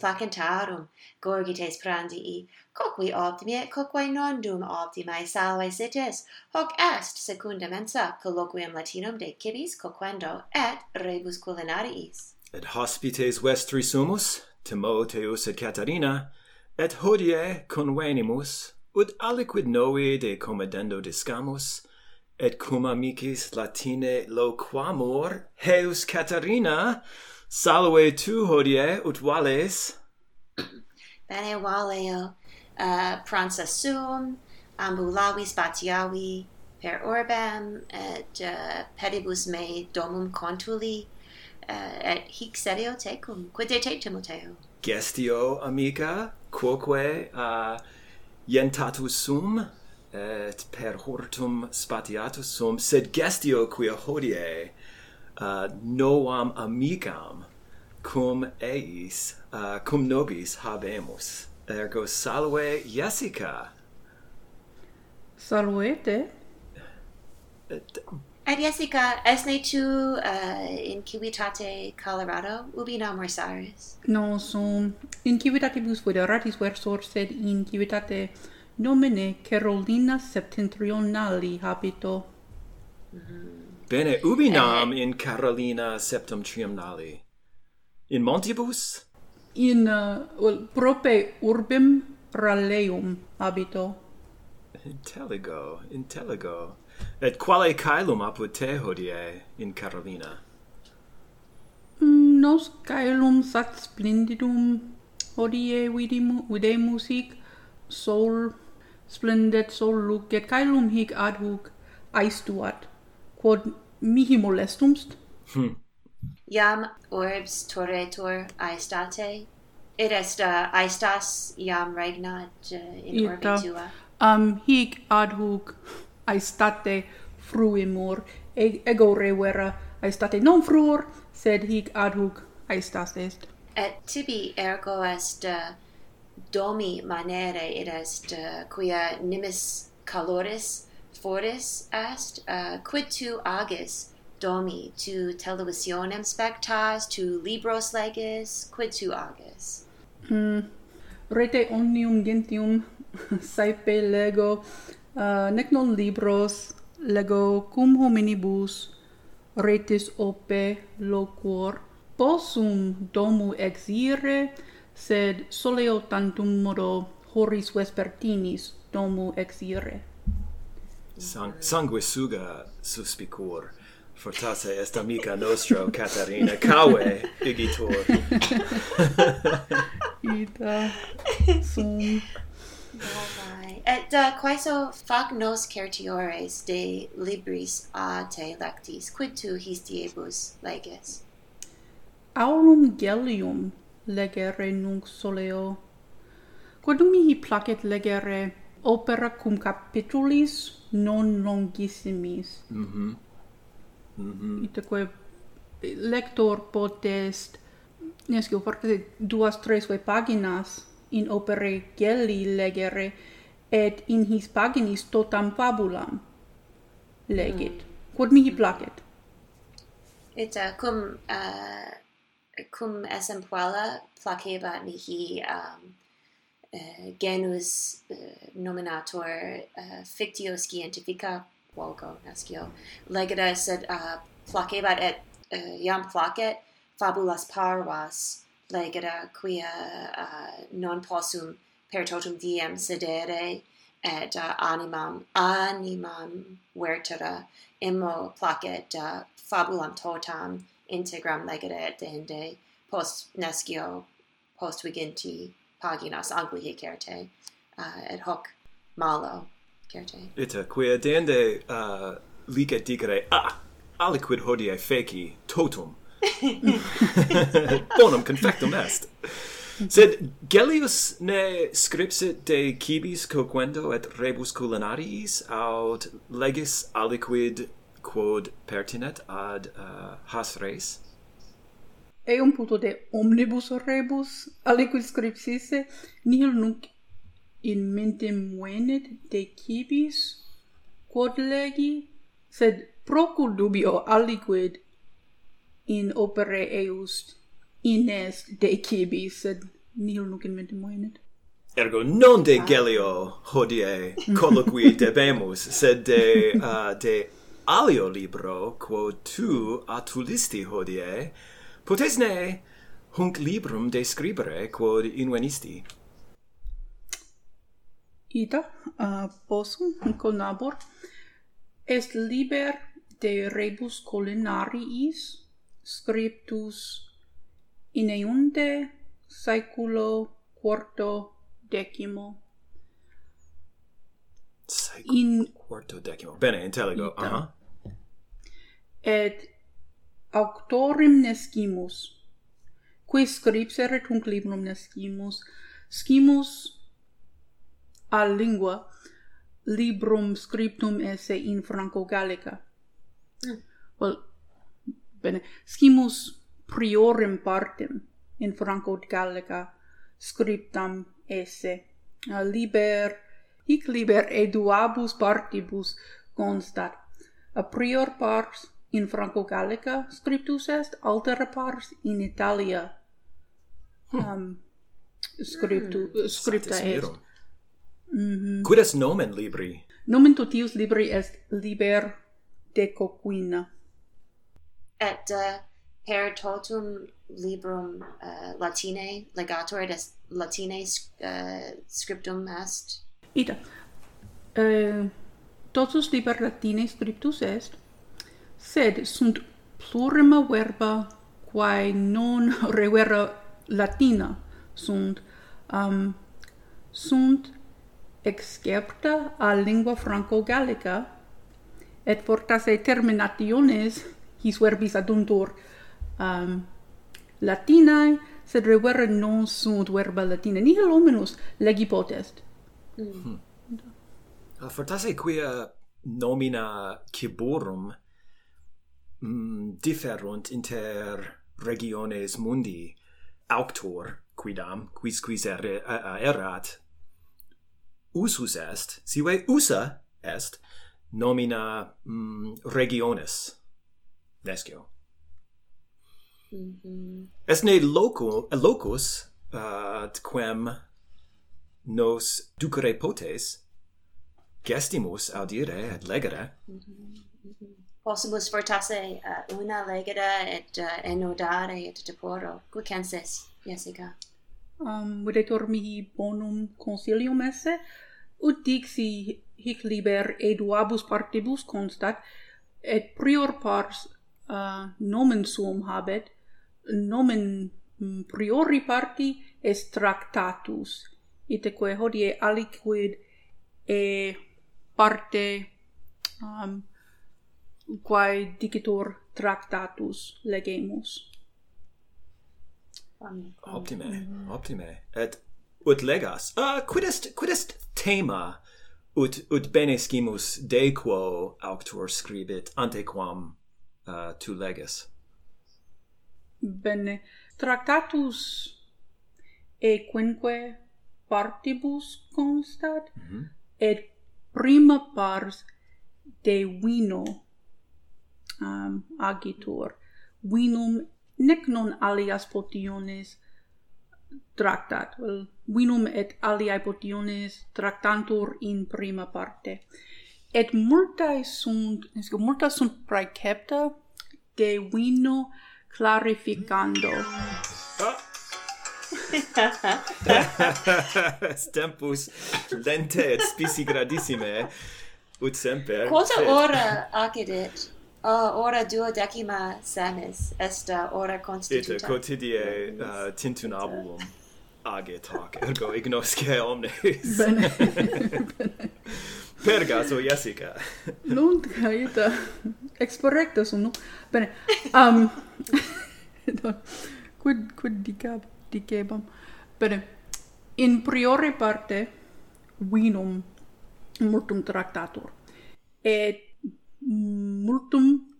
placentarum, gorgites prandii, coqui optime, non dum optimae salvae sites, hoc est secunda mensa colloquium latinum de cibis coquendo et regus culinariis. Et hospites vestri sumus, Timotheus et Catarina, et hodie convenimus, ut aliquid novi de comedendo discamus, et cum amicis Latine loquamur, heus Catarina, Salve tu hodie ut vales bene valeo uh, pransa sum ambulavi spatiavi per orbem et uh, pedibus me domum contuli uh, et hic sedio tecum. Quid te Timoteo? Gestio amica quoque uh, ientatus sum et per hortum spatiatus sum sed gestio quia hodie? uh, noam amicam cum eis uh, cum nobis habemus. Ergo salve Jessica. Salvete et Jessica esne tu uh, in civitate Colorado? Ubi non morsaris. Non sum in civitatibus federatis versor sed in civitate nomine Carolina septentrionali habito. Bene, ubi eh, nam eh. in Carolina septum triumnali? In montibus? In eh, uh, well, prope urbem raleum habito. Intelligo, intelligo. Et quale caelum apud te hodie in Carolina? Mm, nos caelum sat splendidum hodie vidimu, videmus hic sol splendid sol lucet caelum hic ad hoc aestuat quod mihi molestumst? Hmm. Iam orbs torretur aestate, id est uh, aestas iam regnat uh, in Ita. orbi tua. Um, hic ad hoc aestate fruimur, e ego revera aestate non fruor, sed hic ad hoc aestas est. Et tibi ergo est uh, domi manere, id est uh, quia nimis caloris Fortis asked, uh, quid tu agis domi tu televisionem spectas, tu libros legis, quid tu agis? Mm, rete omnium gentium saepe lego, uh, nec non libros, lego cum hominibus retis ope loquor, possum domu exire, sed soleo tantum modo horis vespertinis domu exire sang sanguisuga suspicor fortasse est amica nostro Catarina cave igitur ita sum Novae. Et uh, quaeso fac nos certiores de libris a te lectis, quid tu histiebus leges? Aurum gelium legere nunc soleo. quod mihi placet legere opera cum capitulis non longissimis. Mhm. Mm mhm. Mm Itaque lector potest nescio forte duas tres ve paginas in opere gelli legere et in his paginis totam fabulam legit. Mm. Quod mihi placet. Et uh, cum uh, cum esemptuala placebat mihi um, uh, genus uh, nominator uh, fictio scientifica quoque nascio legata sed uh, placebat et uh, iam placet fabulas parvas legata quia uh, non possum per totum diem sedere et uh, animam animam vertera immo placet uh, fabulam totam integram legata et dende post nescio post viginti paginas anguihi certe uh, ad hoc malo certe. Ita, quia dende uh, lice dicere, ah, aliquid hodie feci totum. Bonum confectum est. Sed Gellius ne scripsit de cibis coquendo et rebus culinariis aut legis aliquid quod pertinet ad uh, has res eum puto de omnibus rebus, aliquid scripsisse, nihil nunc in mente muenet decibis, quod legi, sed procul dubio aliquid in opere eust ines decibis, sed nihil nunc in mente muenet. Ergo non de ah. Gelio hodie colloqui debemus, sed de, uh, de alio libro quo tu atulisti hodie, potesne hunc librum describere quod invenisti ita uh, possum conabor est liber de rebus culinariis scriptus in eunte saeculo quarto decimo. Saeculo in quarto decimo. Bene intelligo aha uh -huh. et auctorem nescimus, qui scripseret hunc librum nescimus, scimus a lingua librum scriptum esse in Franco-Gallica. Mm. Well, bene, scimus priorem partem in Franco-Gallica scriptam esse, uh, liber, hic liber eduabus partibus constat, a prior pars In Franco Gallica scriptus est altera pars in Italia. Hmm. Um, scriptu, mm. scripta est. Mirum. Mhm. Mm -hmm. Quid est nomen libri? Nomen totius libri est Liber Decoquina. Et uh, per totum librum uh, Latine legator et est Latine uh, scriptum est? Ita. Uh, totus Liber Latine scriptus est, sed sunt plurima verba quae non revera latina sunt um, sunt excepta a lingua franco-gallica et fortasse terminationes his verbis aduntur um, latinae sed revera non sunt verba latina nihil hominus legi potest mm. hmm. hmm. Uh, fortasse quia nomina ciborum Mm, differunt inter regiones mundi auctor quidam quis quis er, eh, eh, erat usus est sive usa est nomina mm, regiones nescio mm -hmm. est ne loco locus uh, quem nos ducere potes gestimus audire et legere mm -hmm possibus fortasse uh, una legata et uh, enodare et deporo quicenses Jessica? Um videtur mihi bonum consilium esse. Ut dixi hic liber eduabus partibus constat et prior pars uh, nomen suum habet nomen mm, priori parti est tractatus iteque hodie aliquid e parte um, quae dicitur tractatus legemus. Optime, mm. optime. Et ut legas. Ah, uh, quid est quid est tema ut ut bene scimus de quo auctor scribit antequam uh, ah, tu legas. Bene. Tractatus e quinque partibus constat mm -hmm. et prima pars de vino um, agitur. Vinum nec non alias potiones tractat. Vel vinum et aliae potiones tractantur in prima parte. Et multae sunt nesco multa sunt praecepta de vino clarificando. Oh. Stempus lente et spisi gradissime eh? ut semper. Quota ora accedet Oh, ora duodecima semis est ora constituta. Ita quotidie uh, tintunabulum age tac, ergo ignosce omnes. Bene. Perga, so Jessica. Nunt, ita exporrecto sum, no? Bene. Um, quid, quid dicab, dicebam? Bene. In priori parte vinum multum tractatur. Et multum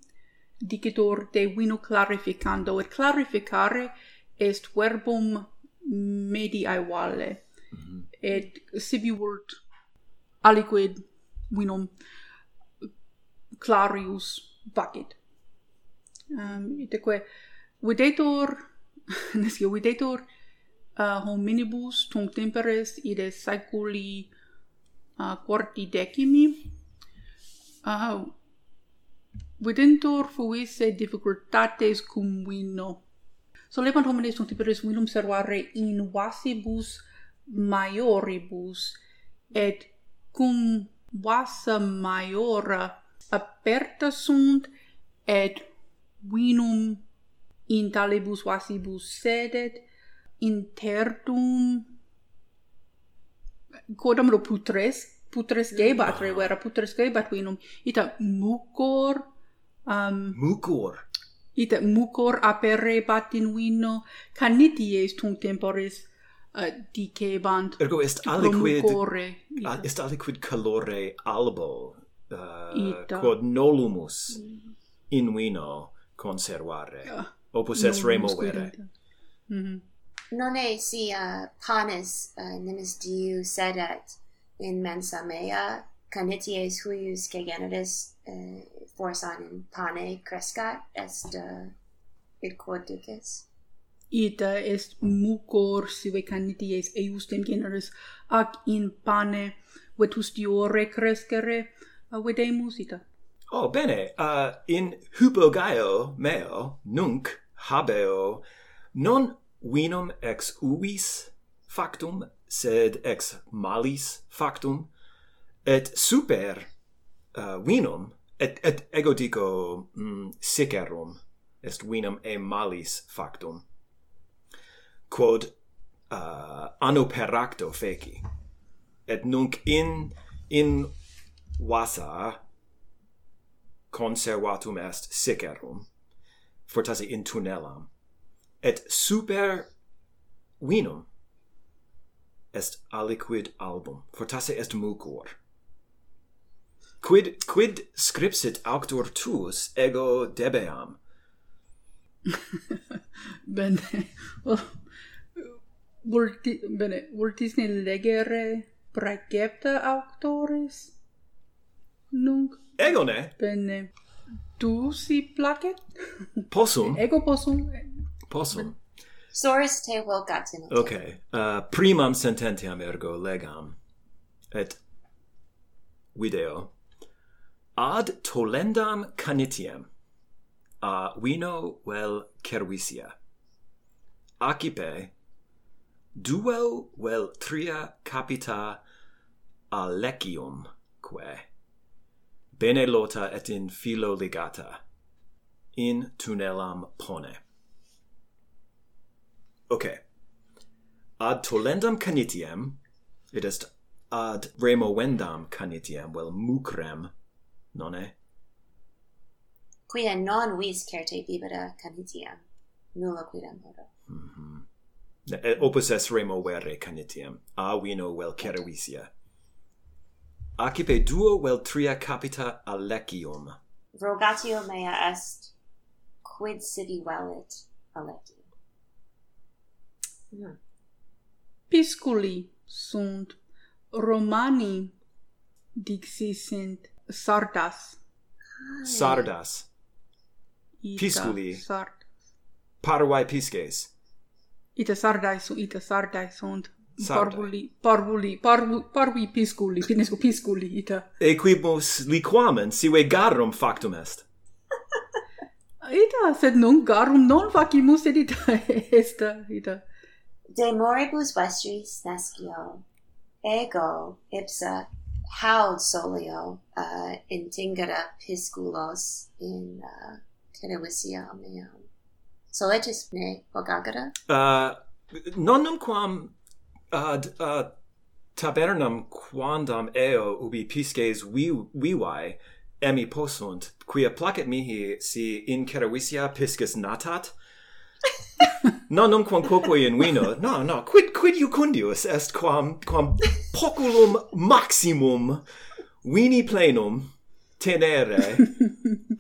dicitur de vino clarificando. Et clarificare est verbum mediae vale. Mm -hmm. et sibi vult aliquid vinum clarius vacit. Ehm, um, itaque videtur nescio videtur uh, hominibus tunc temperes ide saeculi uh, quarti decimi. Uh, videntur fuisse difficultates cum vino. Solebant homines multiplicis vinum servare in vasibus maioribus, et cum vasa maiora aperta sunt, et vinum in talibus vasibus sedet, interdum quodam lo putres, putres gebat, mm. revera, putres gebat vinum, ita mucor, um, mucor ite mucor apere vino canities tum temporis uh, dicebant ergo est aliquid mucore, ita. est aliquid calore albo uh, ita. quod nolumus in vino conservare uh, opus est remo vere mm -hmm. nonne si uh, panis uh, nimis diu sedet in mensa mea canities huius cegenidis uh, eh, forsan in pane crescat est uh, id quod dices ita est mucor sive canities eusdem generis ac in pane vetustiore crescere uh, vedemus ita. Oh bene. Uh, in hypogaio meo nunc habeo non vinum ex uvis factum sed ex malis factum et super uh, vinum et et ego dico mm, sicerum est vinum e malis factum. Quod uh, anoperacto feci. Et nunc in in vasa conservatum est sicerum fortasse in tunnelam. Et super vinum est aliquid album fortasse est mucor quid quid scripsit auctor tuus ego debeam? Bene multi vulti, bene vultis ne legere praecepta auctoris? Nunc? Ego ne. Bene tu si placet? Possum. Ego possum. Possum. Soris te vocat in Okay. Uh, primam sententiam ergo legam et video ad tolendam canitiam a vino vel cervisia. Acipe duo vel tria capita alecium quae. Bene lota et in filo ligata in tunnelam pone. Okay ad tolendam canitiam it est ad removendam canitiam vel mucrem non è? Quia non vis certe bibera canitiam, nulla quidam modo. Mm -hmm. E, eh, eh, opus est remo vere canitiam, a vino vel cerevisia. Acipe duo vel tria capita alecium. Rogatio mea est, quid sibi velit alecium. Mm. Pisculi sunt, Romani dixi sint, Sardas. Sardas. Ita Pisculi. Sard. Parvae pisces. Ita sardai sunt, ita sardai sunt. Sarda. Parvuli, parvuli, parvu, parvi pisculi, pinescu pisculi, ita. Equibus liquamen, sive garrum factum est. ita, sed non garum non facimus, sed ita est, ita. De moribus vestris nascio, ego ipsa haud solio uh, intingera pisculos in uh, terevisiam eam. Soletis me vogagera? Uh, nonnum quam ad uh, tabernam quandam eo ubi pisces vi, vivae emi possunt, quia placet mihi si in Cerevisia piscis natat, non um quam quoque in vino no no quid quid iucundius est quam quam poculum maximum vini plenum tenere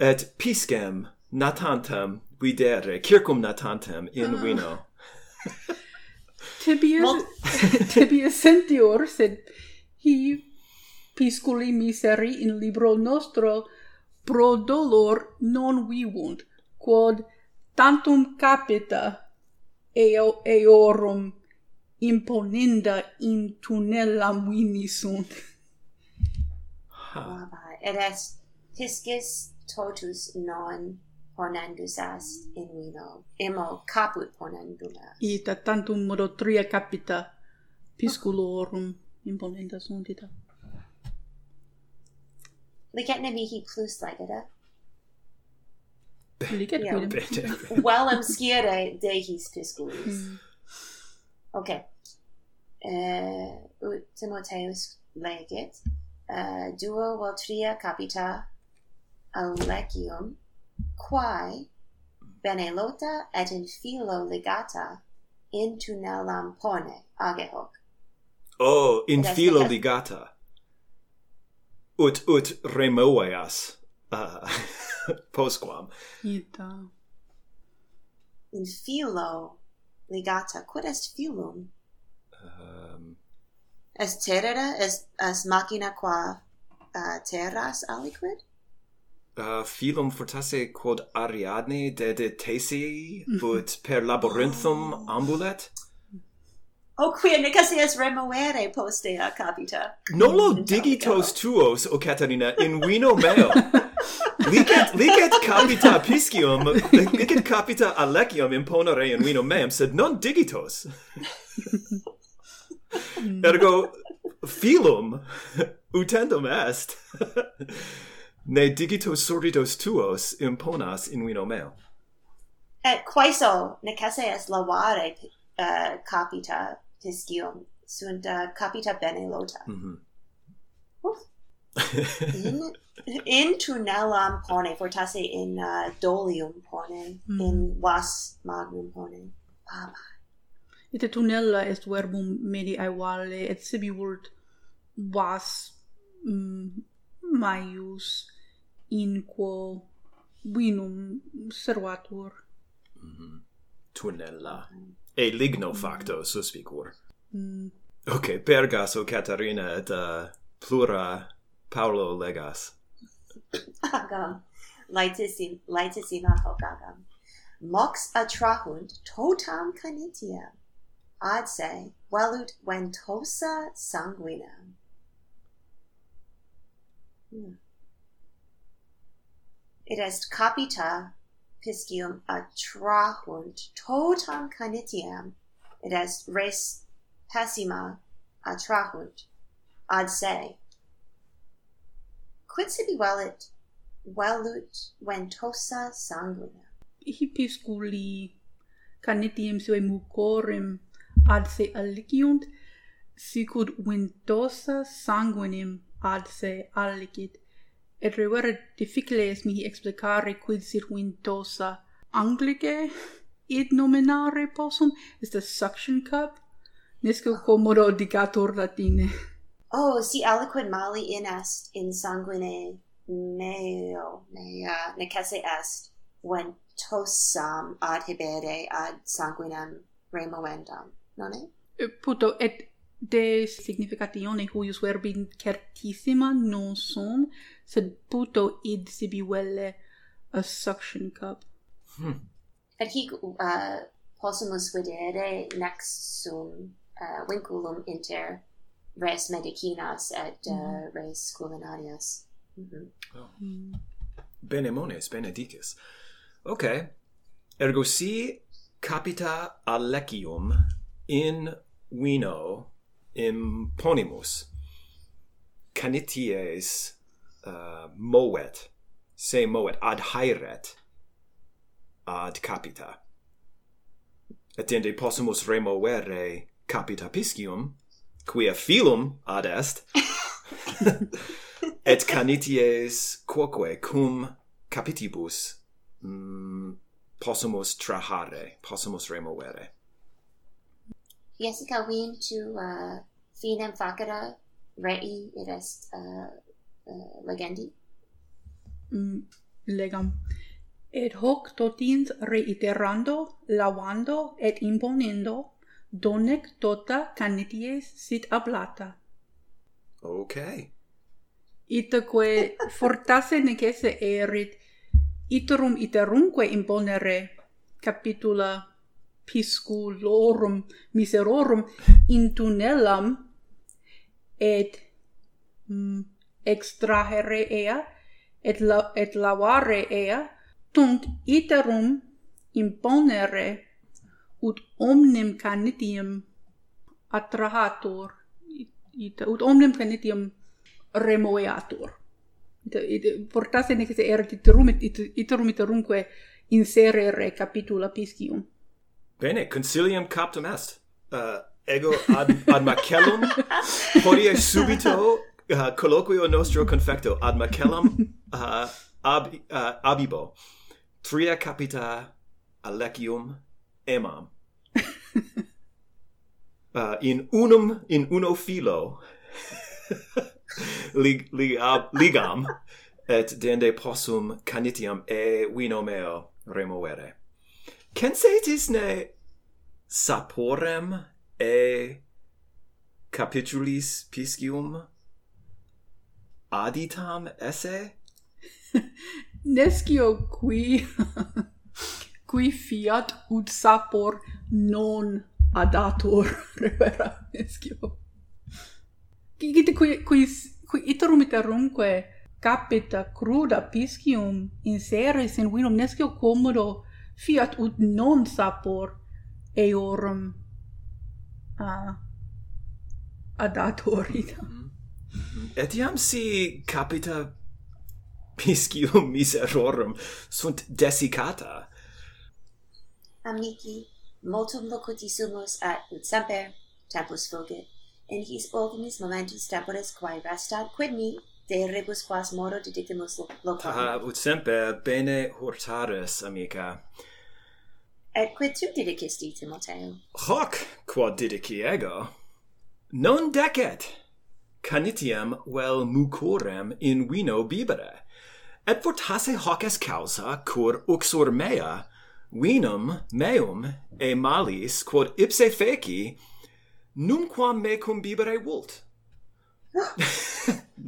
et piscem natantem videre circum natantem in uh. vino tibius Mul tibius sentior sed hi pisculi miseri in libro nostro pro dolor non vivunt quod tantum capita eo eorum imponenda in tunellam vini sunt. Huh. Et est piscis totus non ponendus est in vino. Emo caput ponendula. Ita tantum modo tria capita pisculorum imponenda sunt ita. Liget nemihi plus legata. Liket yeah. quidem. Valem sciere dehis pisculis. Mm. Okay. Uh, Timotheus legit. Uh, duo vel tria capita alecium, quae bene lota et in filo legata in tunellam pone age hoc. Oh, in That's filo that. ligata. Ut ut remoeas. Uh. postquam ita in filo legata, quod est filum? um est terra est est machina qua uh, terras aliquid uh, filum fortasse quod Ariadne deditesi mm-hmm. ut per labyrinthum ambulet O quia necessias removere postea capita. Nolo digitos tuos, o Catarina, in vino meo. licet licet capita piscium licet capita alecium imponere in vino meum sed non digitos ergo filum utendum est ne digitos sordidos tuos imponas in vino meo. et quaeso necesse est lavare uh, capita piscium sunt uh, capita bene lota mm -hmm in in tunellam pone fortasse in uh, dolium pone mm. in vas magnum pone Et Ite tunella est verbum medi aevale et sibi vult vas mm, maius in quo vinum servatur. Mm -hmm. Tunella. E ligno facto suspicur. Mm. Ok, pergas o Catarina et uh, plura Paolo legas. Agam. Laetis in, laetis in hoc agam. Mox atrahunt totam canitiam. Ad se velut ventosa sanguinam. Hmm. It est capita piscium atrahunt totam canitiam. It est res pessima atrahunt ad se quidsibivelit velut ventosa sanguina. Hipis culi sue mucorem ad adse aliciunt, sicud ventosa sanguinem adse alicit, et revere difficile est mihi explicare quid sit ventosa anglice id nominare possum, est a suction cup, nesco commodo dicatur latine. Oh, si aliquid mali in est in sanguine meo mea necesse est ventosam ad hebere ad sanguinem removendam, è eh, Puto, et de significatione huius verbin certissima non sum, sed puto id sibi velle a suction cup. Hmm. Et hic uh, possumus videre next sum uh, vinculum inter res medicinas et mhm. uh, res culinarias. Mm -hmm. oh. mm. Bene mones, benedicis. Ok. Ergo si capita alecium in vino imponimus canities uh, moet, se moet, adhairet ad capita. Attende possumus removere capita piscium, quia filum ad est et canities quoque cum capitibus mm, possumus trahare possumus removere Jessica vin tu uh, finem facere rei id est uh, uh, legendi? Mm, legam. Et hoc totins reiterando lavando et imponendo donec tota canities sit ablata. Okay. Itaque fortasse necesse erit, iterum iterumque imponere, capitula pisculorum miserorum in tunnelam et mm, extrahere ea, et, la, et lavare ea, tunc iterum imponere ut omnem canitium attrahator ita ut omnem canitium remoeator. Ita ita portasse nec se erat iterum it, iterum iterumque inserere capitula piscium. Bene concilium captum est. Uh, ego ad ad macellum hodie subito uh, colloquio nostro confecto ad macellum uh, ab uh, abibo. Tria capita alecium emam. uh, in unum in uno filo lig, lig, ab, ligam et dende possum canitiam e vino meo removere. Censetis ne saporem e capitulis piscium aditam esse? Nescio qui qui fiat ut sapor non adatur revera escio. Gite qui, qui, qui iterum iterumque capita cruda piscium inseris in vinum nescio commodo fiat ut non sapor eorum uh, adatur itam. Mm-hmm. Mm-hmm. Etiam si capita piscium miserorum sunt desicata amici, multum locutissimus at ut semper tempus fugit, in his ultimis momentus temporis quae restat, quid mi de rebus quas modo didictimus locum. Haha, ut semper bene hortaris, amica. Et quid tu didicisti, Timoteo? Hoc, quod didici ego, non decet, canitiam vel mucorem in vino bibere, et fortasse hoc est causa, cur uxor mea, vinum meum e malis quod ipse feci numquam mecum bibere vult.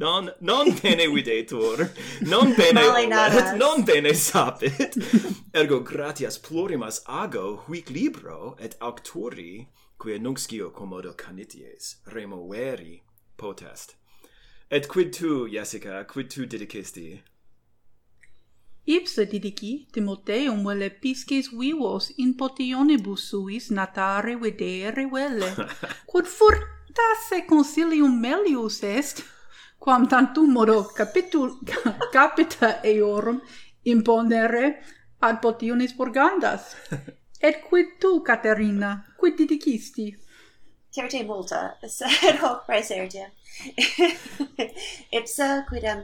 Non non bene videtur non bene olet, non bene sapit. Ergo gratias plurimas ago huic libro et auctori quia nunc scio commodo canities removeri potest. Et quid tu Jessica quid tu dedicasti Ipse didici Timoteum velle pisces vivos in potionibus suis natare vedere velle, quod furtasse consilium melius est, quam tantum modo capitul, capita eorum imponere ad potionis purgandas. Et quid tu, Caterina, quid didicisti? Certe multa, sed hoc praesertia. Ipsa quidam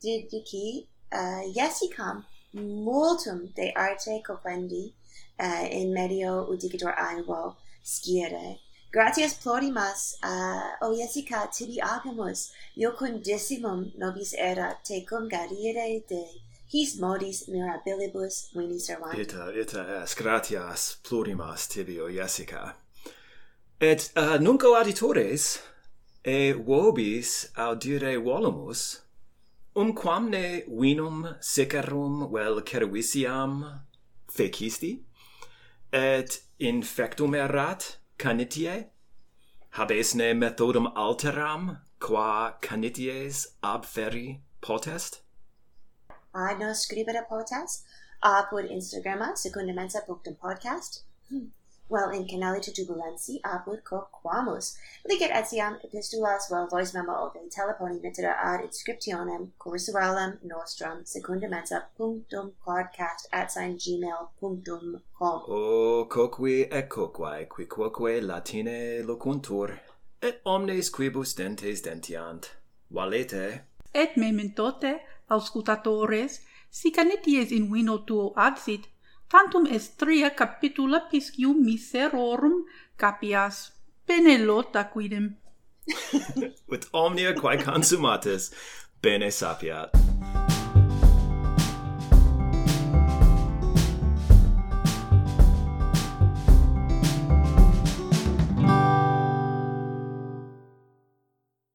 didici uh, Jessicam multum de arte coquendi uh, in medio udicitor aevo sciere. Gratias plurimas, uh, o Jessica, tibi agamus, iocundissimum nobis era te cum garire de his modis mirabilibus vini servant. Ita, ita es, gratias plurimas tibi, o Jessica. Et uh, nunc auditores, e vobis audire volumus, Um quam ne vinum sicarum vel cervisiam fecisti et infectum erat canitie habesne methodum alteram qua canities abferi potest ah, Ad nos scribere potest ah, apud instagrama secundamensa.podcast. podcast hmm vel in canali jubilansi apud quamus. Licet etiam epistulas vel voice memo ove teleponi mitera ad inscriptionem curriculum nostrum secundamenta punctum podcast at sign gmail.com O coqui et coquae qui quoque latine locuntur et omnes quibus dentes dentiant. Valete. Et mementote auscultatores si caneties in vino tuo adsit tantum est tria capitula piscium miserorum capias bene lota quidem. ut omnia quae consumatis, bene sapiat.